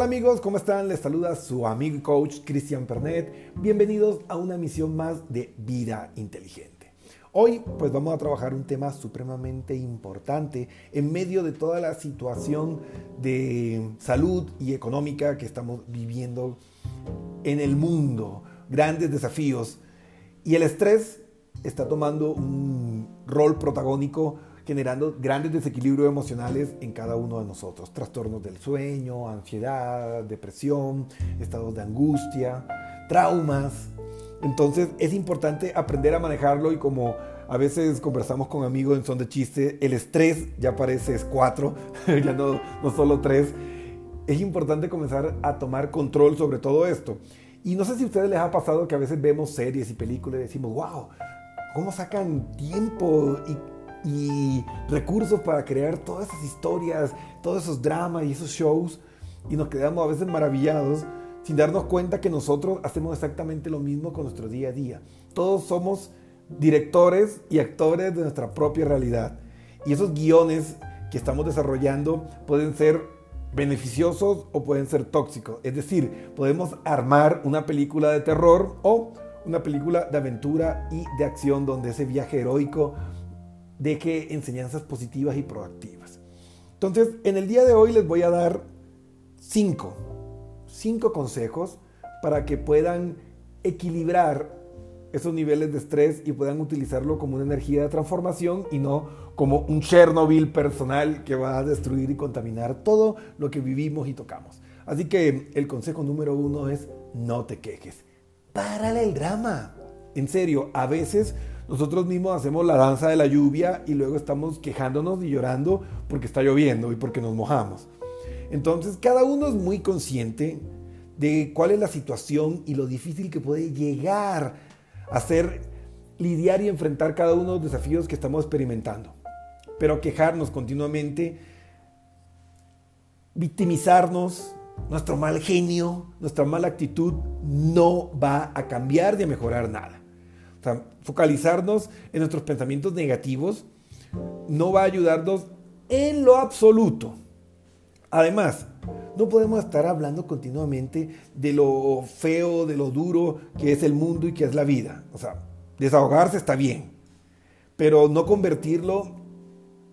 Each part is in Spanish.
Hola amigos, ¿cómo están? Les saluda su amigo y coach Cristian Pernet. Bienvenidos a una misión más de vida inteligente. Hoy pues vamos a trabajar un tema supremamente importante en medio de toda la situación de salud y económica que estamos viviendo en el mundo. Grandes desafíos. Y el estrés está tomando un rol protagónico generando grandes desequilibrios emocionales en cada uno de nosotros. Trastornos del sueño, ansiedad, depresión, estados de angustia, traumas. Entonces es importante aprender a manejarlo y como a veces conversamos con amigos en son de chiste, el estrés ya parece es cuatro, ya no, no solo tres. Es importante comenzar a tomar control sobre todo esto. Y no sé si a ustedes les ha pasado que a veces vemos series y películas y decimos, wow, ¿cómo sacan tiempo y y recursos para crear todas esas historias, todos esos dramas y esos shows y nos quedamos a veces maravillados sin darnos cuenta que nosotros hacemos exactamente lo mismo con nuestro día a día. Todos somos directores y actores de nuestra propia realidad. Y esos guiones que estamos desarrollando pueden ser beneficiosos o pueden ser tóxicos. Es decir, podemos armar una película de terror o una película de aventura y de acción donde ese viaje heroico deje enseñanzas positivas y proactivas. Entonces, en el día de hoy les voy a dar cinco, cinco consejos para que puedan equilibrar esos niveles de estrés y puedan utilizarlo como una energía de transformación y no como un Chernobyl personal que va a destruir y contaminar todo lo que vivimos y tocamos. Así que el consejo número uno es no te quejes. Párale el drama. En serio, a veces nosotros mismos hacemos la danza de la lluvia y luego estamos quejándonos y llorando porque está lloviendo y porque nos mojamos. Entonces cada uno es muy consciente de cuál es la situación y lo difícil que puede llegar a ser lidiar y enfrentar cada uno de los desafíos que estamos experimentando. Pero quejarnos continuamente, victimizarnos, nuestro mal genio, nuestra mala actitud no va a cambiar ni a mejorar nada focalizarnos en nuestros pensamientos negativos no va a ayudarnos en lo absoluto. Además, no podemos estar hablando continuamente de lo feo, de lo duro que es el mundo y que es la vida. O sea, desahogarse está bien, pero no convertirlo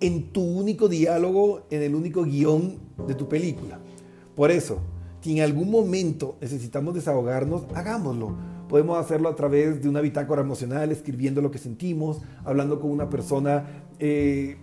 en tu único diálogo, en el único guion de tu película. Por eso, si en algún momento necesitamos desahogarnos, hagámoslo Podemos hacerlo a través de una bitácora emocional, escribiendo lo que sentimos, hablando con una persona eh,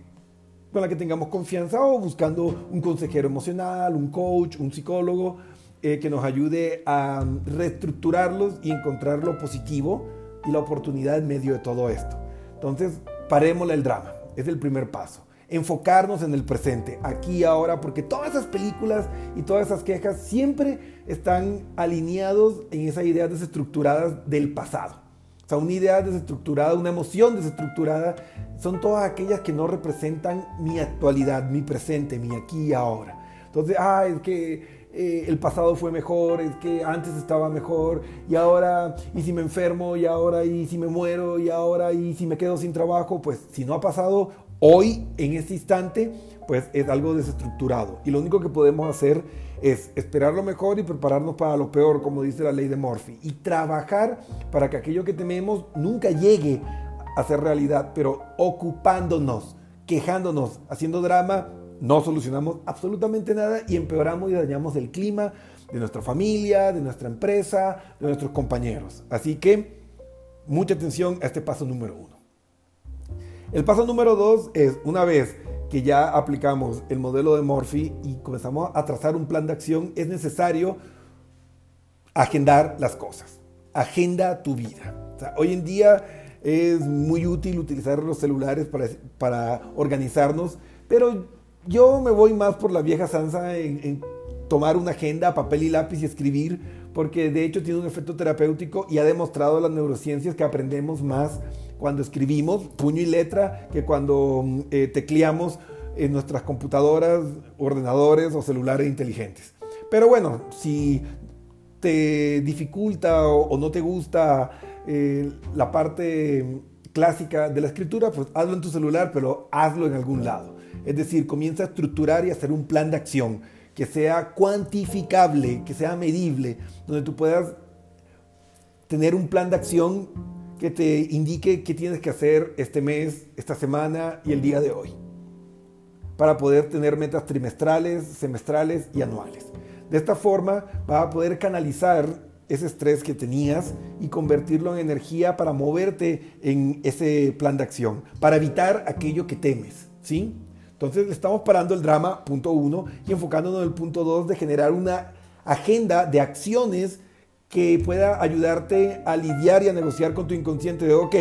con la que tengamos confianza o buscando un consejero emocional, un coach, un psicólogo eh, que nos ayude a reestructurarlos y encontrar lo positivo y la oportunidad en medio de todo esto. Entonces, parémosle el drama. Es el primer paso enfocarnos en el presente, aquí y ahora, porque todas esas películas y todas esas quejas siempre están alineados en esas ideas desestructuradas del pasado. O sea, una idea desestructurada, una emoción desestructurada, son todas aquellas que no representan mi actualidad, mi presente, mi aquí y ahora. Entonces, ah, es que eh, el pasado fue mejor, es que antes estaba mejor, y ahora, y si me enfermo, y ahora, y si me muero, y ahora, y si me quedo sin trabajo, pues si no ha pasado, Hoy, en este instante, pues es algo desestructurado. Y lo único que podemos hacer es esperar lo mejor y prepararnos para lo peor, como dice la ley de Murphy. Y trabajar para que aquello que tememos nunca llegue a ser realidad, pero ocupándonos, quejándonos, haciendo drama, no solucionamos absolutamente nada y empeoramos y dañamos el clima de nuestra familia, de nuestra empresa, de nuestros compañeros. Así que mucha atención a este paso número uno. El paso número dos es, una vez que ya aplicamos el modelo de Morphy y comenzamos a trazar un plan de acción, es necesario agendar las cosas. Agenda tu vida. hoy en día es muy útil utilizar los celulares para, para, organizarnos, pero yo me voy más por la vieja sansa en, en tomar una agenda, papel y lápiz y escribir, porque de hecho tiene un efecto terapéutico y ha demostrado las neurociencias que aprendemos más cuando escribimos puño y letra que cuando mm, eh, tecleamos en nuestras computadoras, ordenadores o celulares inteligentes. Pero bueno, si te dificulta o, no te gusta eh, la parte clásica de la escritura, pues hazlo en tu celular, pero hazlo en algún lado. Es decir, comienza a estructurar y hacer un plan de acción que sea cuantificable, que sea medible, donde tú puedas tener un plan de acción que te indique qué tienes que hacer este mes, esta semana y el día de hoy, para poder tener metas trimestrales, semestrales y anuales. De esta forma vas a poder canalizar ese estrés que tenías y convertirlo en energía para moverte en ese plan de acción, para evitar aquello que temes, ¿sí? Entonces le estamos parando el drama, punto uno, y enfocándonos en el punto dos de generar una agenda de acciones que pueda ayudarte a lidiar y a negociar con tu inconsciente de, ok,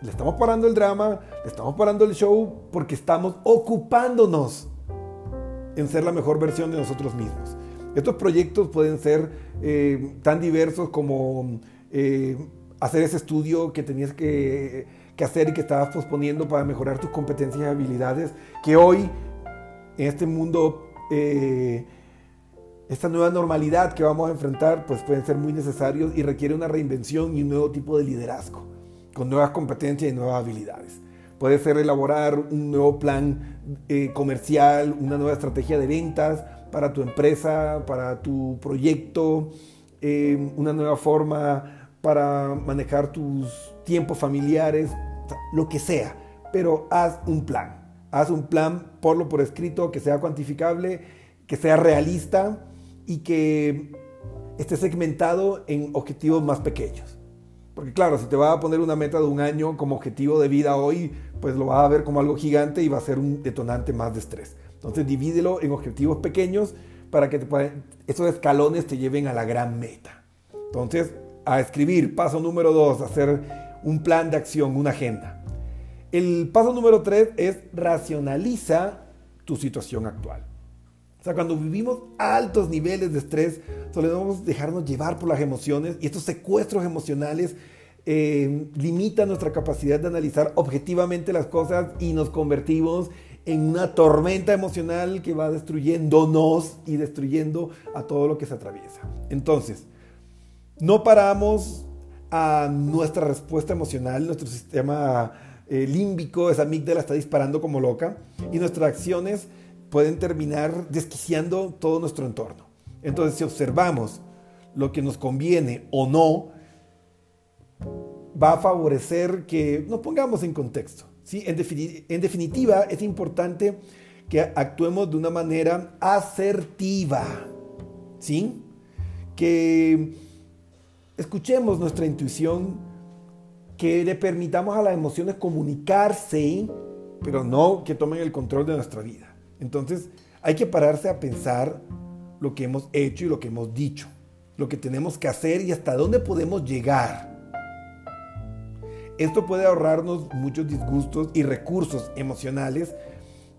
le estamos parando el drama, le estamos parando el show porque estamos ocupándonos en ser la mejor versión de nosotros mismos. Estos proyectos pueden ser eh, tan diversos como eh, hacer ese estudio que tenías que que hacer y que estabas posponiendo para mejorar tus competencias y habilidades, que hoy, en este mundo, eh, esta nueva normalidad que vamos a enfrentar, pues pueden ser muy necesarios y requiere una reinvención y un nuevo tipo de liderazgo, con nuevas competencias y nuevas habilidades. Puede ser elaborar un nuevo plan eh, comercial, una nueva estrategia de ventas para tu empresa, para tu proyecto, eh, una nueva forma para manejar tus tiempos familiares, lo que sea, pero haz un plan. Haz un plan, ponlo por escrito, que sea cuantificable, que sea realista y que esté segmentado en objetivos más pequeños. Porque claro, si te va a poner una meta de un año como objetivo de vida hoy, pues lo vas a ver como algo gigante y va a ser un detonante más de estrés. Entonces divídelo en objetivos pequeños para que esos escalones te lleven a la gran meta. Entonces, a escribir, paso número dos, hacer un plan de acción, una agenda. El paso número tres es racionaliza tu situación actual. O sea, cuando vivimos altos niveles de estrés, solemos dejarnos llevar por las emociones y estos secuestros emocionales eh, limitan nuestra capacidad de analizar objetivamente las cosas y nos convertimos en una tormenta emocional que va destruyéndonos y destruyendo a todo lo que se atraviesa. Entonces, no paramos a nuestra respuesta emocional, nuestro sistema eh, límbico, esa amígdala está disparando como loca y nuestras acciones pueden terminar desquiciando todo nuestro entorno. Entonces, si observamos lo que nos conviene o no, va a favorecer que nos pongamos en contexto. ¿sí? En, en definitiva, es importante que actuemos de una manera asertiva. ¿sí? Que escuchemos nuestra intuición, que le permitamos a las emociones comunicarse, pero no que tomen el control de nuestra vida. Entonces hay que pararse a pensar lo que hemos hecho y lo que hemos dicho, lo que tenemos que hacer y hasta dónde podemos llegar. Esto puede ahorrarnos muchos disgustos y recursos emocionales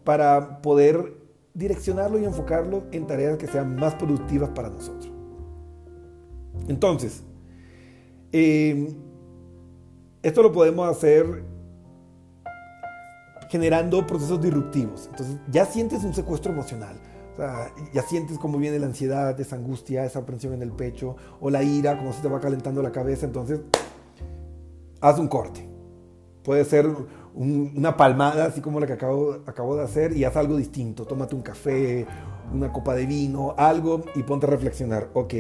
para poder direccionarlo y enfocarlo en tareas que sean más productivas para nosotros. Entonces, eh, esto lo podemos hacer generando procesos disruptivos. Entonces, ya sientes un secuestro emocional. ya sientes cómo viene la ansiedad, esa angustia, esa presión en el pecho, o la ira, como se te va calentando la cabeza. Entonces, haz un corte. Puede ser una palmada, así como la que acabo, acabo de hacer, y haz algo distinto. Tómate un café, una copa de vino, algo, y ponte a reflexionar. Ok,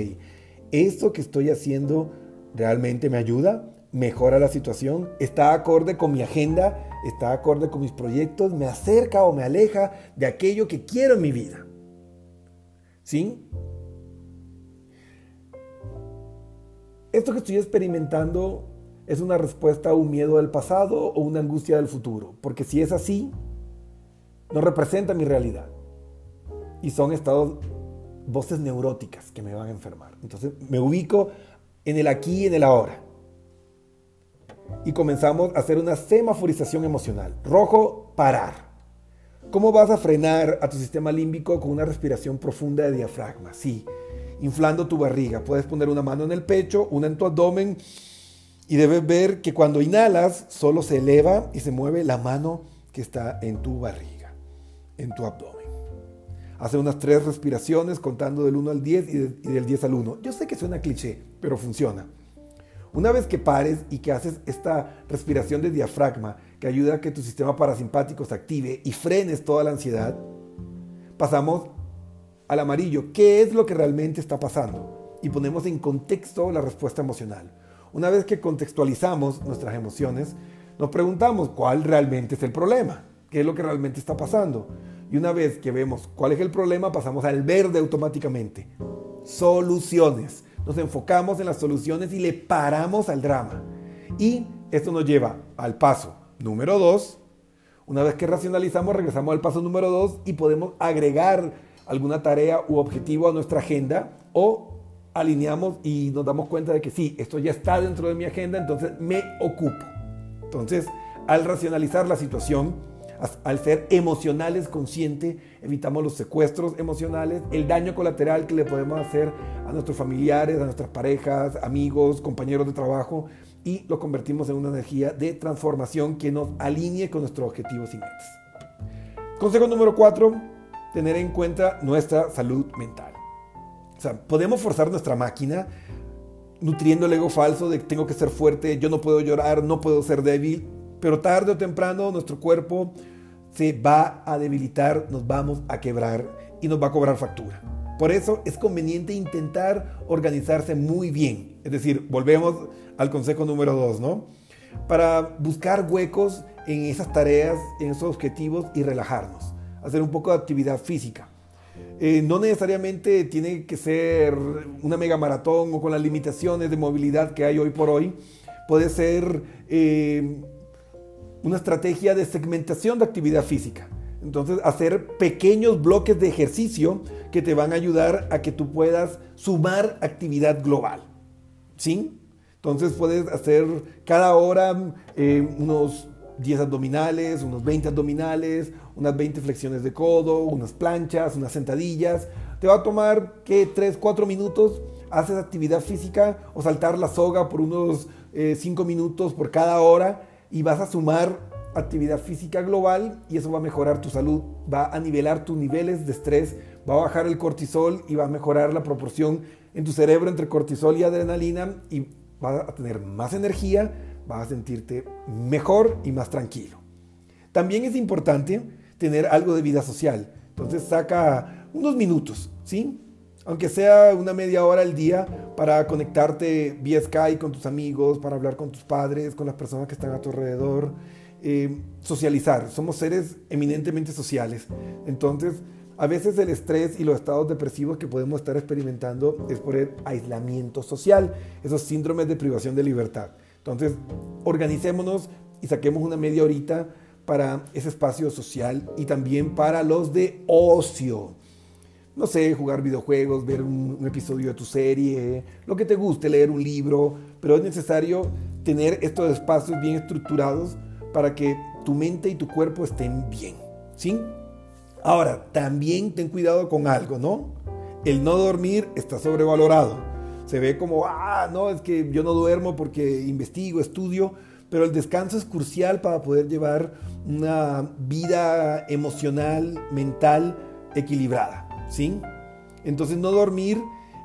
esto que estoy haciendo realmente me ayuda, mejora la situación, está acorde con mi agenda, está acorde con mis proyectos, me acerca o me aleja de aquello que quiero en mi vida. ¿Sí? Esto que estoy experimentando es una respuesta a un miedo del pasado o una angustia del futuro, porque si es así, no representa mi realidad. Y son estados, voces neuróticas que me van a enfermar. Entonces me ubico en el aquí y en el ahora. Y comenzamos a hacer una semaforización emocional. Rojo, parar. ¿Cómo vas a frenar a tu sistema límbico con una respiración profunda de diafragma? Sí, inflando tu barriga. Puedes poner una mano en el pecho, una en tu abdomen y debes ver que cuando inhalas solo se eleva y se mueve la mano que está en tu barriga, en tu abdomen. Hace unas tres respiraciones contando del 1 al 10 y, del 10 al 1. Yo sé que suena cliché, pero funciona. Una vez que pares y que haces esta respiración de diafragma que ayuda a que tu sistema parasimpático se active y frenes toda la ansiedad, pasamos al amarillo, ¿qué es lo que realmente está pasando? Y ponemos en contexto la respuesta emocional. Una vez que contextualizamos nuestras emociones, nos preguntamos cuál realmente es el problema, qué es lo que realmente está pasando. Y una vez que vemos cuál es el problema, pasamos al verde automáticamente. Soluciones. Nos enfocamos en las soluciones y le paramos al drama. Y esto nos lleva al paso número dos. Una vez que racionalizamos, regresamos al paso número dos y podemos agregar alguna tarea u objetivo a nuestra agenda o alineamos y nos damos cuenta de que sí, esto ya está dentro de mi agenda, entonces me ocupo. Entonces, al racionalizar la situación, al ser emocionales consciente, evitamos los secuestros emocionales, el daño colateral que le podemos hacer a nuestros familiares, a nuestras parejas, amigos, compañeros de trabajo y lo convertimos en una energía de transformación que nos alinee con nuestros objetivos y metas. Consejo número cuatro, tener en cuenta nuestra salud mental. O sea, podemos forzar nuestra máquina nutriendo el ego falso de tengo que ser fuerte, yo no puedo llorar, no puedo ser débil, pero tarde o temprano nuestro cuerpo se va a debilitar, nos vamos a quebrar y nos va a cobrar factura. Por eso es conveniente intentar organizarse muy bien. Es decir, volvemos al consejo número dos, ¿no? Para buscar huecos en esas tareas, en esos objetivos y relajarnos. Hacer un poco de actividad física. Eh, no necesariamente tiene que ser una mega maratón o con las limitaciones de movilidad que hay hoy por hoy. Puede ser eh, una estrategia de segmentación de actividad física. Entonces, hacer pequeños bloques de ejercicio que te van a ayudar a que tú puedas sumar actividad global. ¿Sí? Entonces, puedes hacer cada hora eh, unos 10 abdominales, unos 20 abdominales, unas 20 flexiones de codo, unas planchas, unas sentadillas. Te va a tomar, ¿qué? 3, 4 minutos. Haces actividad física o saltar la soga por unos 5 eh, minutos por cada hora y vas a sumar actividad física global y eso va a mejorar tu salud, va a nivelar tus niveles de estrés, va a bajar el cortisol y va a mejorar la proporción en tu cerebro entre cortisol y adrenalina y vas a tener más energía, vas a sentirte mejor y más tranquilo. También es importante tener algo de vida social, entonces saca unos minutos, ¿sí? aunque sea una media hora al día, para conectarte vía Skype con tus amigos, para hablar con tus padres, con las personas que están a tu alrededor, eh, socializar. Somos seres eminentemente sociales. Entonces, a veces el estrés y los estados depresivos que podemos estar experimentando es por el aislamiento social, esos síndromes de privación de libertad. Entonces, organicémonos y saquemos una media horita para ese espacio social y también para los de ocio no sé, jugar videojuegos, ver un, episodio de tu serie, lo que te guste, leer un libro, pero es necesario tener estos espacios bien estructurados para que tu mente y tu cuerpo estén bien, ¿sí? Ahora, también ten cuidado con algo, ¿no? El no dormir está sobrevalorado. Se ve como, ah, no, es que yo no duermo porque investigo, estudio, pero el descanso es crucial para poder llevar una vida emocional, mental equilibrada. ¿Sí? Entonces no dormir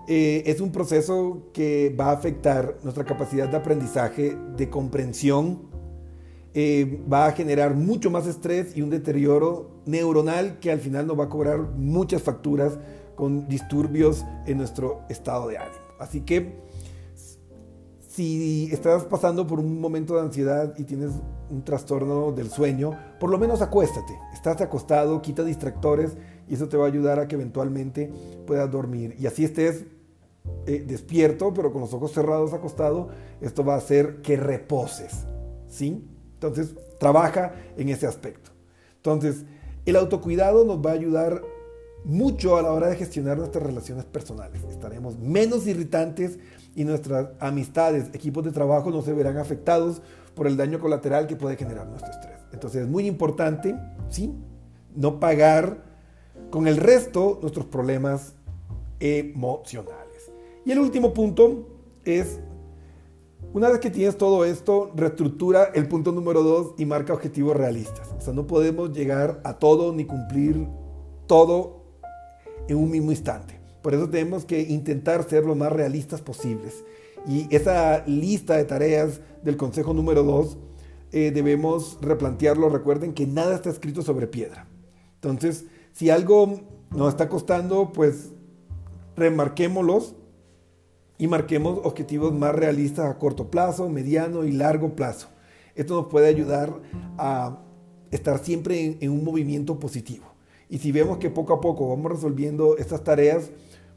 eh, es un proceso que va a afectar nuestra capacidad de aprendizaje, de comprensión, eh, va a generar mucho más estrés y un deterioro neuronal que al final nos va a cobrar muchas facturas con disturbios en nuestro estado de ánimo. Así que si estás pasando por un momento de ansiedad y tienes un trastorno del sueño, por lo menos acuéstate. Estás acostado, quita distractores y eso te va a ayudar a que eventualmente puedas dormir. Y así estés eh, despierto, pero con los ojos cerrados acostado, esto va a hacer que reposes. ¿Sí? Entonces, trabaja en ese aspecto. Entonces, el autocuidado nos va a ayudar mucho a la hora de gestionar nuestras relaciones personales. Estaremos menos irritantes y nuestras amistades, equipos de trabajo no se verán afectados por el daño colateral que puede generar nuestro estrés. Entonces es muy importante, ¿sí? No pagar con el resto nuestros problemas emocionales. Y el último punto es, una vez que tienes todo esto, reestructura el punto número dos y marca objetivos realistas. O sea, no podemos llegar a todo ni cumplir todo en un mismo instante. Por eso tenemos que intentar ser lo más realistas posibles. Y esa lista de tareas del consejo número dos eh, debemos replantearlo. Recuerden que nada está escrito sobre piedra. Entonces, si algo nos está costando, pues remarquémoslos y marquemos objetivos más realistas a corto plazo, mediano y largo plazo. Esto nos puede ayudar a estar siempre en, un movimiento positivo. Y si vemos que poco a poco vamos resolviendo estas tareas,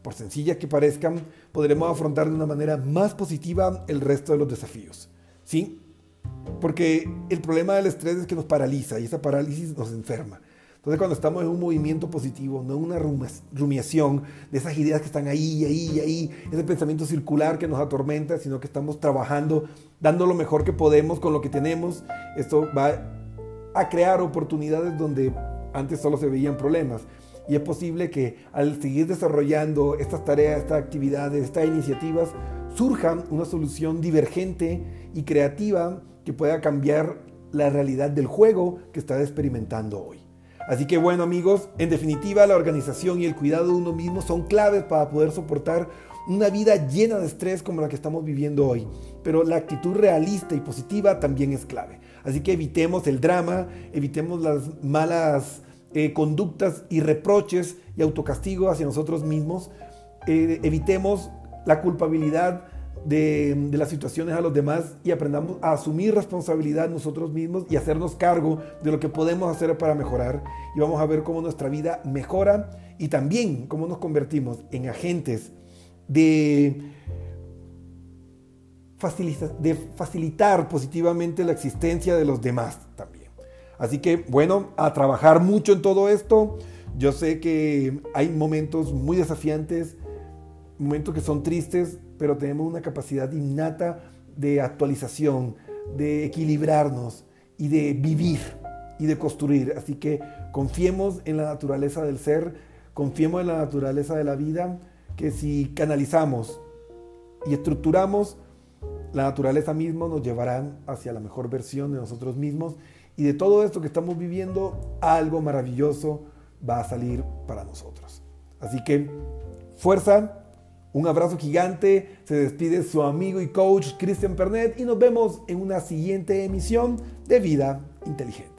por sencillas que parezcan, podremos afrontar de una manera más positiva el resto de los desafíos. ¿Sí? Porque el problema del estrés es que nos paraliza y esa parálisis nos enferma. Entonces cuando estamos en un movimiento positivo, no en una rumiación de esas ideas que están ahí, ahí, ahí, ese pensamiento circular que nos atormenta, sino que estamos trabajando, dando lo mejor que podemos con lo que tenemos, esto va a crear oportunidades donde antes solo se veían problemas. Y es posible que al seguir desarrollando estas tareas, estas actividades, estas iniciativas, surja una solución divergente y creativa que pueda cambiar la realidad del juego que está experimentando hoy. Así que bueno amigos, en definitiva la organización y el cuidado de uno mismo son claves para poder soportar una vida llena de estrés como la que estamos viviendo hoy. Pero la actitud realista y positiva también es clave. Así que evitemos el drama, evitemos las malas eh, conductas y reproches y autocastigo hacia nosotros mismos. Eh, evitemos la culpabilidad de, las situaciones a los demás y aprendamos a asumir responsabilidad nosotros mismos y hacernos cargo de lo que podemos hacer para mejorar. Y vamos a ver cómo nuestra vida mejora y también cómo nos convertimos en agentes de, facilitar positivamente la existencia de los demás también. Así que bueno, a trabajar mucho en todo esto. Yo sé que hay momentos muy desafiantes, momentos que son tristes, pero tenemos una capacidad innata de actualización, de equilibrarnos y de vivir y de construir. Así que confiemos en la naturaleza del ser, confiemos en la naturaleza de la vida, que si canalizamos y estructuramos, la naturaleza misma nos llevará hacia la mejor versión de nosotros mismos y de todo esto que estamos viviendo, algo maravilloso va a salir para nosotros. Así que fuerza, un abrazo gigante, se despide su amigo y coach Christian Pernet y nos vemos en una siguiente emisión de Vida Inteligente.